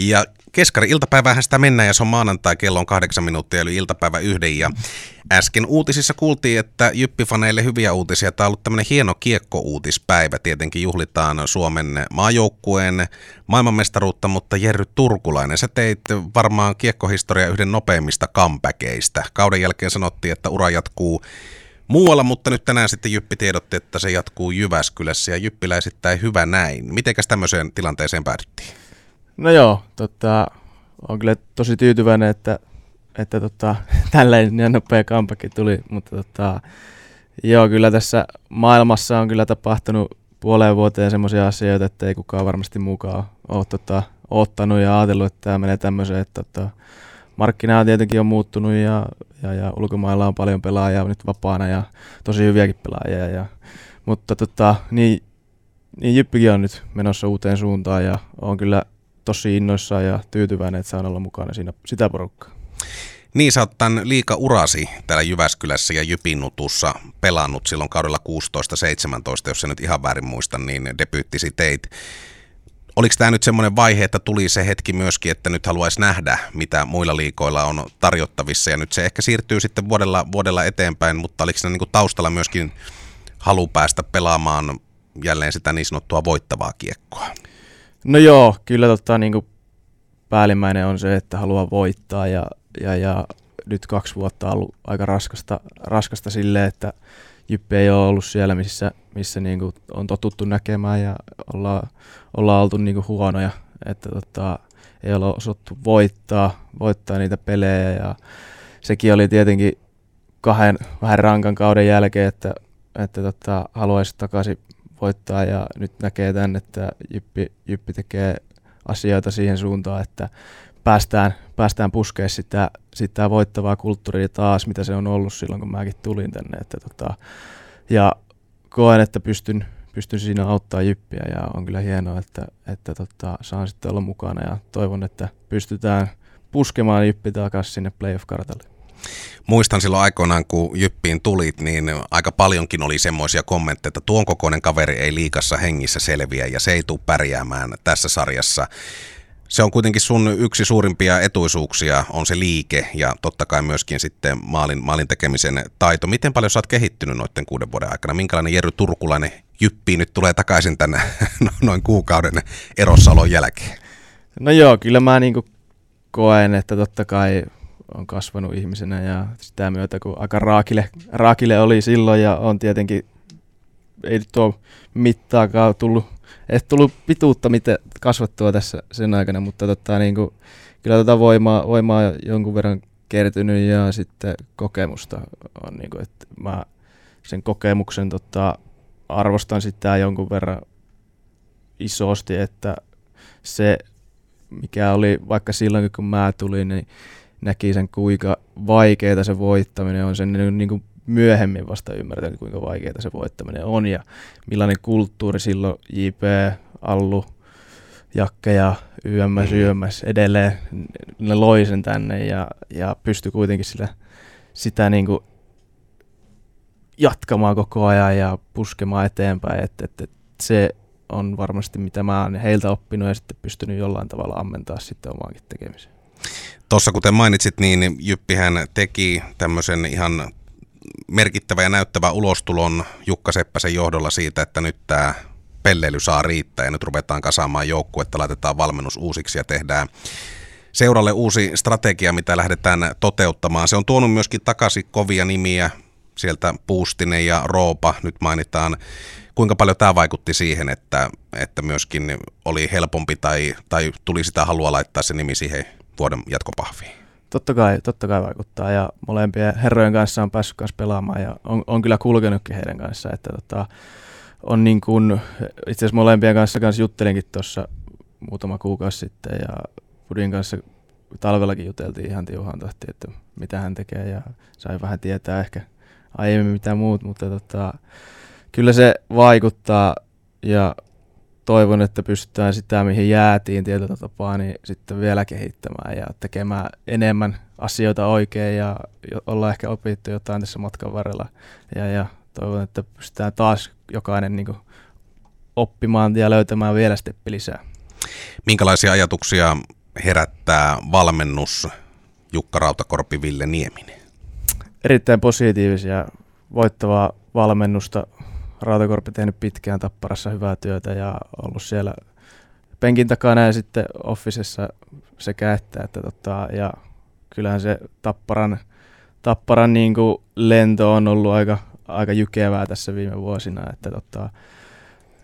Ja keskari-iltapäivähän sitä mennään ja se on maanantai, kello on kahdeksan minuuttia, eli iltapäivä yhden. Ja äsken uutisissa kuultiin, että Jyppifaneille hyviä uutisia. Tämä on ollut tämmöinen hieno kiekko-uutispäivä. Tietenkin juhlitaan Suomen maajoukkueen maailmanmestaruutta, mutta Jerry Turkulainen, sä teit varmaan kiekkohistoria yhden nopeimmista comebackeista. Kauden jälkeen sanottiin, että ura jatkuu muualla, mutta nyt tänään sitten Jyppi tiedotti, että se jatkuu Jyväskylässä ja jyppiläisittäin hyvä näin. Mitenkäs tämmöiseen tilanteeseen päädyttiin? No joo, tota, on kyllä tosi tyytyväinen, että, että tota, tälleen niin nopea comeback tuli, mutta tota, joo, kyllä tässä maailmassa on kyllä tapahtunut puoleen vuoteen semmoisia asioita, että ei kukaan varmasti mukaan ole tota, ottanut ja ajatellut, että tämä menee tämmöiseen, että tota, markkina tietenkin on muuttunut ja, ja, ja ulkomailla on paljon pelaajia nyt vapaana ja tosi hyviäkin pelaajia. Ja, mutta tota, niin, niin Jyppikin on nyt menossa uuteen suuntaan ja on kyllä tosi innoissaan ja tyytyväinen, että saan olla mukana siinä sitä porukkaa. Niin, sä oot tämän liika urasi täällä Jyväskylässä ja Jypinnutussa pelannut silloin kaudella 16-17, jos se nyt ihan väärin muistan, niin debyyttisi teit. Oliko tämä nyt semmoinen vaihe, että tuli se hetki myöskin, että nyt haluaisi nähdä, mitä muilla liikoilla on tarjottavissa, ja nyt se ehkä siirtyy sitten vuodella, vuodella eteenpäin, mutta oliko se niin kuin taustalla myöskin halu päästä pelaamaan jälleen sitä niin sanottua voittavaa kiekkoa? No joo, kyllä tota, niin kuin päällimmäinen on se, että haluaa voittaa ja, ja, ja nyt kaksi vuotta on ollut aika raskasta, raskasta sille, että Jyppi ei ole ollut siellä, missä, missä niin kuin on totuttu näkemään ja ollaan, ollaan oltu niin kuin huonoja, että tota, ei ole osattu voittaa, voittaa niitä pelejä ja sekin oli tietenkin kahden vähän rankan kauden jälkeen, että, että tota, haluaisi takaisin voittaa ja nyt näkee tämän, että Jyppi, Jyppi tekee asioita siihen suuntaan, että päästään, päästään puskemaan sitä, sitä voittavaa kulttuuria taas, mitä se on ollut silloin, kun mäkin tulin tänne. Että tota, ja koen, että pystyn, pystyn siinä auttaa Jyppiä ja on kyllä hienoa, että, että tota, saan sitten olla mukana ja toivon, että pystytään puskemaan Jyppi takaisin sinne playoff-kartalle muistan silloin aikoinaan, kun Jyppiin tulit, niin aika paljonkin oli semmoisia kommentteja, että tuon kokoinen kaveri ei liikassa hengissä selviä ja se ei tule pärjäämään tässä sarjassa. Se on kuitenkin sun yksi suurimpia etuisuuksia, on se liike ja totta kai myöskin sitten maalin, maalin tekemisen taito. Miten paljon sä oot kehittynyt noiden kuuden vuoden aikana? Minkälainen Jerry Turkulainen Jyppi nyt tulee takaisin tänne no, noin kuukauden erossaolon jälkeen? No joo, kyllä mä niin koen, että totta kai on kasvanut ihmisenä ja sitä myötä, kun aika raakille, raakille oli silloin ja on tietenkin, ei ole mittaakaan tullut, ei tullut pituutta miten kasvattua tässä sen aikana, mutta tota, niin kuin, kyllä tota voimaa, voimaa jonkun verran kertynyt ja sitten kokemusta on, niin kuin, että mä sen kokemuksen tota, arvostan sitä jonkun verran isosti, että se, mikä oli vaikka silloin, kun mä tulin, niin näki sen, kuinka vaikeaa se voittaminen on. Sen niin kuin myöhemmin vasta ymmärtänyt, kuinka vaikeaa se voittaminen on ja millainen kulttuuri silloin JP, Allu, Jakke ja YMS, mm. YMS edelleen ne loi sen tänne ja, ja pystyi kuitenkin sillä, sitä niin kuin jatkamaan koko ajan ja puskemaan eteenpäin. Että, että, että se on varmasti mitä mä oon heiltä oppinut ja sitten pystynyt jollain tavalla ammentaa sitten omaankin tekemiseen. Tuossa kuten mainitsit, niin Jyppihän teki tämmöisen ihan merkittävä ja näyttävä ulostulon Jukka Seppäsen johdolla siitä, että nyt tämä pelleily saa riittää ja nyt ruvetaan kasaamaan että laitetaan valmennus uusiksi ja tehdään seuralle uusi strategia, mitä lähdetään toteuttamaan. Se on tuonut myöskin takaisin kovia nimiä, sieltä Puustinen ja Roopa nyt mainitaan. Kuinka paljon tämä vaikutti siihen, että, että myöskin oli helpompi tai, tai tuli sitä halua laittaa se nimi siihen vuoden jatkopahviin? Totta kai, totta kai vaikuttaa ja molempien herrojen kanssa on päässyt kanssa pelaamaan ja on, on kyllä kulkenutkin heidän kanssa, että tota, on niin kuin, itse asiassa molempien kanssa, kanssa juttelinkin tuossa muutama kuukausi sitten ja Pudin kanssa talvellakin juteltiin ihan tiuhaan tahti, että mitä hän tekee ja sai vähän tietää ehkä aiemmin mitä muut, mutta tota, kyllä se vaikuttaa ja toivon, että pystytään sitä, mihin jäätiin tietyllä tapaa, niin sitten vielä kehittämään ja tekemään enemmän asioita oikein ja olla ehkä opittu jotain tässä matkan varrella. Ja, ja toivon, että pystytään taas jokainen niin kuin, oppimaan ja löytämään vielä steppi lisää. Minkälaisia ajatuksia herättää valmennus Jukka Rautakorpi, Ville Nieminen? Erittäin positiivisia, voittavaa valmennusta. Rautakorpi tehnyt pitkään Tapparassa hyvää työtä ja ollut siellä penkin takana ja sitten offisessa sekä että, että tota, ja kyllähän se Tapparan, Tapparan niin kuin lento on ollut aika, aika jykevää tässä viime vuosina, että tota,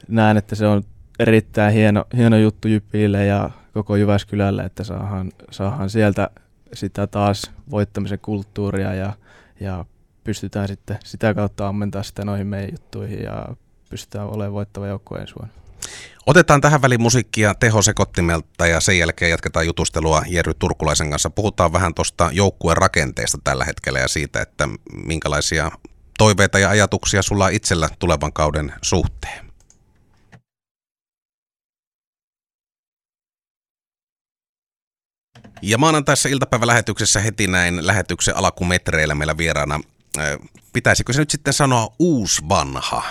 näen, että se on erittäin hieno, hieno juttu Jypille ja koko Jyväskylälle, että saadaan, saadaan sieltä sitä taas voittamisen kulttuuria ja, ja pystytään sitten sitä kautta ammentaa sitä noihin meidän juttuihin ja pystytään olemaan voittava joukkue ensi vuonna. Otetaan tähän väliin musiikkia Teho Sekottimelta ja sen jälkeen jatketaan jutustelua Jerry Turkulaisen kanssa. Puhutaan vähän tuosta joukkueen rakenteesta tällä hetkellä ja siitä, että minkälaisia toiveita ja ajatuksia sulla itsellä tulevan kauden suhteen. Ja maanantaissa iltapäivälähetyksessä heti näin lähetyksen alakumetreillä meillä vieraana. Pitäisikö se nyt sitten sanoa uusvanha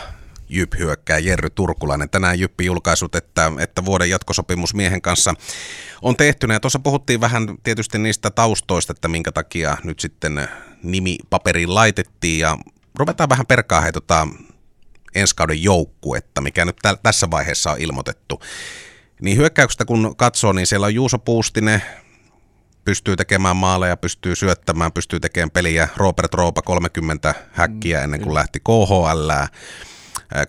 Jyp hyökkää Jerry Turkulainen. Tänään Jyppi julkaisut, että, että vuoden jatkosopimus miehen kanssa on tehty. Ja tuossa puhuttiin vähän tietysti niistä taustoista, että minkä takia nyt sitten nimi paperiin laitettiin. Ja ruvetaan vähän perkaa hei, tota, ensi kauden joukkuetta, mikä nyt tä- tässä vaiheessa on ilmoitettu. Niin hyökkäyksestä kun katsoo, niin siellä on Juuso Puustinen, pystyy tekemään maaleja, pystyy syöttämään, pystyy tekemään peliä. Robert Roopa 30 häkkiä ennen kuin lähti KHL.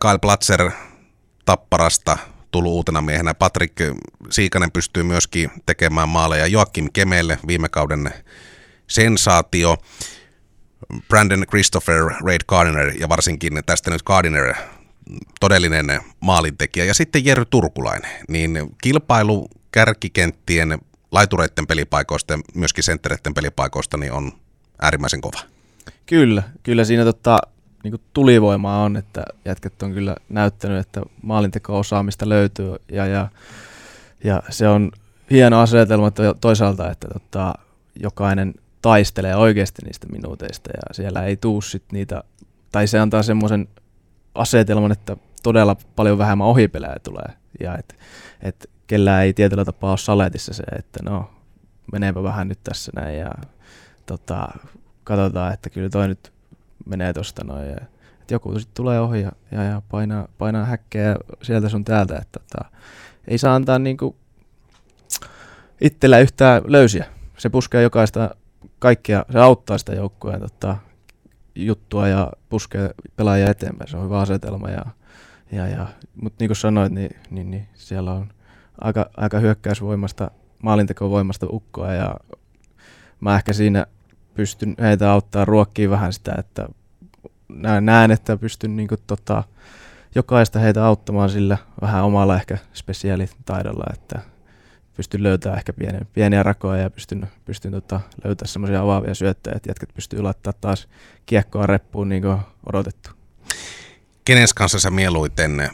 Kyle Platzer Tapparasta tullut uutena miehenä. Patrick Siikanen pystyy myöskin tekemään maaleja. Joakim Kemelle viime kauden sensaatio. Brandon Christopher, Ray Gardiner ja varsinkin tästä nyt Gardiner todellinen maalintekijä. Ja sitten Jerry Turkulainen. Niin kilpailu kärkikenttien laitureiden pelipaikoista ja myöskin senttereiden pelipaikoista niin on äärimmäisen kova. Kyllä, kyllä siinä tota, niin tulivoimaa on, että jätket on kyllä näyttänyt, että maalinteko-osaamista löytyy ja, ja, ja se on hieno asetelma toisaalta, että tota, jokainen taistelee oikeasti niistä minuuteista ja siellä ei tuu sit niitä, tai se antaa semmoisen asetelman, että todella paljon vähemmän ohipelejä tulee ja että et kellään ei tietyllä tapaa ole saletissa se, että no meneepä vähän nyt tässä näin ja tota, katsotaan, että kyllä toi nyt menee tosta noin. Ja, että joku sitten tulee ohi ja, ja, ja painaa, painaa häkkejä sieltä sun täältä, että tota, ei saa antaa niinku itsellä yhtään löysiä. Se puskee jokaista kaikkia, se auttaa sitä joukkueen tota, juttua ja puskee pelaajia eteenpäin. Se on hyvä asetelma. Ja, ja, ja, Mutta niin kuin sanoit, niin, niin, niin siellä on aika, aika hyökkäysvoimasta, maalintekovoimasta ukkoa ja mä ehkä siinä pystyn heitä auttaa ruokkiin vähän sitä, että näen, että pystyn niin kuin, tota, jokaista heitä auttamaan sillä vähän omalla ehkä spesiaalitaidolla, että pystyn löytämään ehkä pieniä, pieniä rakoja ja pystyn, pystyn tota, löytämään semmoisia avaavia syöttejä, että jätket pystyy laittamaan taas kiekkoa reppuun niin kuin odotettu. Kenes kanssa sä mieluiten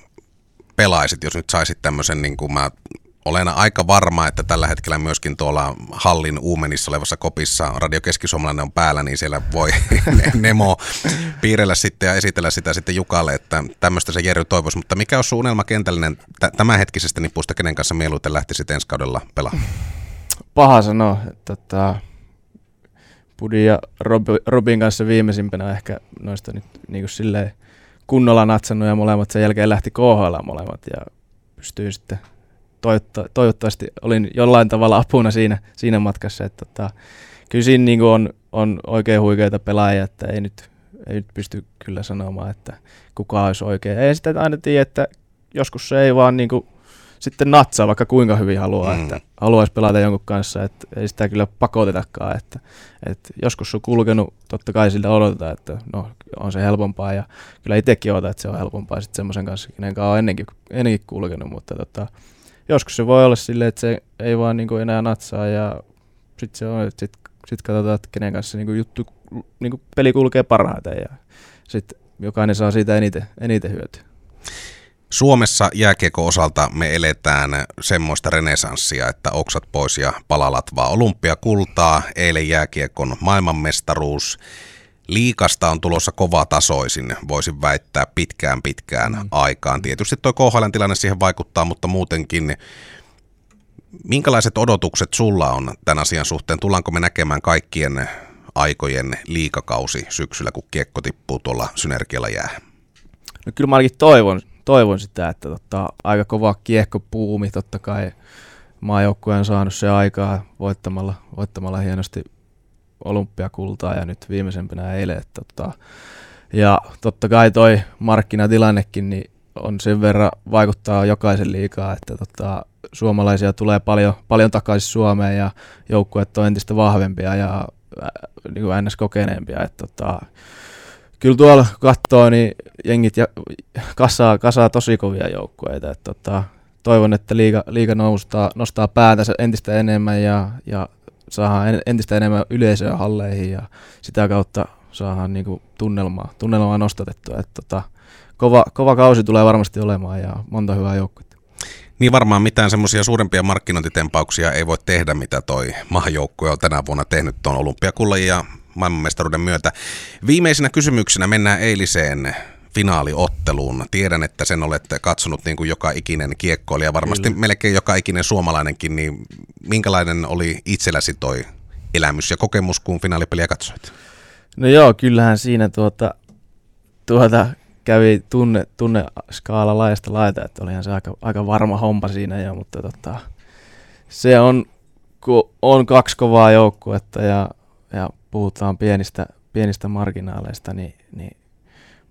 pelaisit, jos nyt saisit tämmöisen, niin kuin mä olen aika varma, että tällä hetkellä myöskin tuolla Hallin Uumenissa olevassa kopissa Radio Keski-Suomalainen on päällä, niin siellä voi Nemo piirrellä sitten ja esitellä sitä sitten Jukalle, että tämmöistä se Jerry toivoisi. Mutta mikä on sun unelma kentällinen t- tämänhetkisestä nipusta, kenen kanssa mieluiten lähtisit ensi kaudella pelaamaan? Paha sanoa. Tota, Pudi ja Robin kanssa viimeisimpänä ehkä noista nyt niin kuin silleen kunnolla natsannut ja molemmat sen jälkeen lähti KHL molemmat ja pystyy sitten toivotta, toivottavasti olin jollain tavalla apuna siinä, siinä matkassa. Että tota, kyllä siinä niin on, on oikein huikeita pelaajia, että ei nyt, ei nyt pysty kyllä sanomaan, että kuka olisi oikein. Ei sitä aina tiedä, että joskus se ei vaan niin kuin, sitten natsaa, vaikka kuinka hyvin haluaa, mm. että haluaisi pelata jonkun kanssa, että ei sitä kyllä pakotetakaan, että, että joskus on kulkenut, totta kai siltä odotetaan, että no on se helpompaa ja kyllä itsekin odotan, että se on helpompaa sitten semmoisen kanssa, kenen kanssa on ennenkin, ennenkin kulkenut, mutta tota, joskus se voi olla silleen, että se ei vaan niinku enää natsaa ja sitten se on, että sit, sit katsotaan, että kenen kanssa niinku juttu, niinku peli kulkee parhaiten ja sitten jokainen saa siitä eniten, eniten hyötyä. Suomessa jääkiekon osalta me eletään semmoista renesanssia, että oksat pois ja palalat vaan olympiakultaa, eilen jääkiekon maailmanmestaruus, liikasta on tulossa kova tasoisin, voisin väittää pitkään pitkään mm. aikaan. Tietysti tuo KHL tilanne siihen vaikuttaa, mutta muutenkin Minkälaiset odotukset sulla on tämän asian suhteen? Tullaanko me näkemään kaikkien aikojen liikakausi syksyllä, kun kiekko tippuu tuolla synergialla jää? No kyllä mä ainakin toivon, toivon sitä, että tota, aika kova kiekko puumi totta kai maajoukkue on saanut se aikaa voittamalla, voittamalla hienosti olympiakultaa ja nyt viimeisempänä eilen. Että, tota, ja totta kai toi markkinatilannekin niin on sen verran vaikuttaa jokaisen liikaa, että tota, suomalaisia tulee paljon, paljon takaisin Suomeen ja joukkueet on entistä vahvempia ja niin kuin ns. kokeneempia. Että tota, kyllä tuolla katsoo, niin jengit ja, kasaa, kasaa tosi kovia joukkueita. Että tota, toivon, että liiga, liiga nostaa, nostaa päätänsä entistä enemmän ja, ja saadaan entistä enemmän yleisöä halleihin ja sitä kautta saadaan niinku tunnelmaa, tunnelmaa nostatettua. Että tota, kova, kova kausi tulee varmasti olemaan ja monta hyvää joukkuetta. Niin varmaan mitään semmoisia suurempia markkinointitempauksia ei voi tehdä, mitä toi maajoukkue on tänä vuonna tehnyt tuon olympiakullan ja maailmanmestaruuden myötä. Viimeisenä kysymyksenä mennään eiliseen finaaliotteluun. Tiedän, että sen olette katsonut niin kuin joka ikinen kiekkoilija, varmasti Kyllä. melkein joka ikinen suomalainenkin, niin minkälainen oli itselläsi toi elämys ja kokemus, kun finaalipeliä katsoit? No joo, kyllähän siinä tuota, tuota kävi tunne, tunne skaala laajasta laita, että olihan se aika, aika varma homma siinä jo, mutta tota, se on, kun on kaksi kovaa joukkuetta ja, ja puhutaan pienistä, pienistä marginaaleista, niin, niin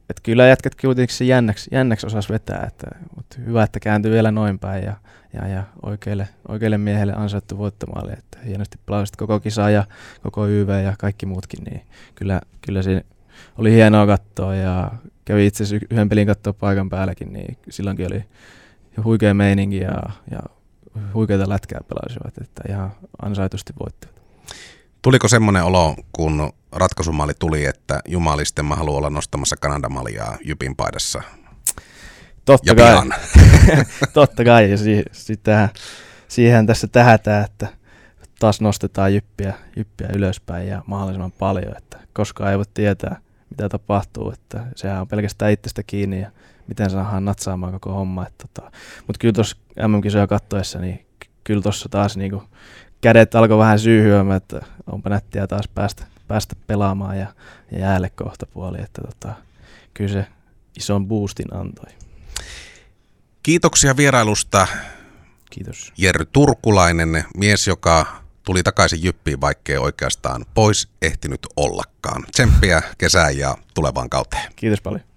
että kyllä jätkät kuitenkin se jännäksi, jännäksi osas vetää, että, mutta hyvä, että kääntyi vielä noin päin ja, ja, ja oikealle, oikealle miehelle ansaittu voittomaali, että hienosti pelasit koko kisa ja koko YV ja kaikki muutkin, niin kyllä, kyllä se oli hienoa katsoa ja kävi itse asiassa yhden pelin katsoa paikan päälläkin, niin silloinkin oli huikea meininki ja, ja huikeita lätkää pelasivat, että ihan ansaitusti voittivat. Tuliko semmoinen olo, kun ratkaisumaali tuli, että jumalisten mä haluan olla nostamassa Kanadamaljaa Jypin paidassa? Totta ja kai. Totta kai, ja si- sitähän, siihen tässä tähätään, että taas nostetaan jyppiä, jyppiä ylöspäin ja mahdollisimman paljon, että koskaan ei voi tietää, mitä tapahtuu, että sehän on pelkästään itsestä kiinni ja miten saadaan natsaamaan koko homma. Tota, Mutta kyllä tuossa MM-kisoja kattoessa, niin kyllä tuossa taas niinku kädet alkoi vähän syyhyämään, että onpa nättiä taas päästä, päästä pelaamaan ja, ja jäälle kohta puoli, että tota, kyllä se ison boostin antoi. Kiitoksia vierailusta. Kiitos. Jerry Turkulainen, mies, joka tuli takaisin Jyppiin, vaikkei oikeastaan pois ehtinyt ollakaan. Tsemppiä kesään ja tulevaan kauteen. Kiitos paljon.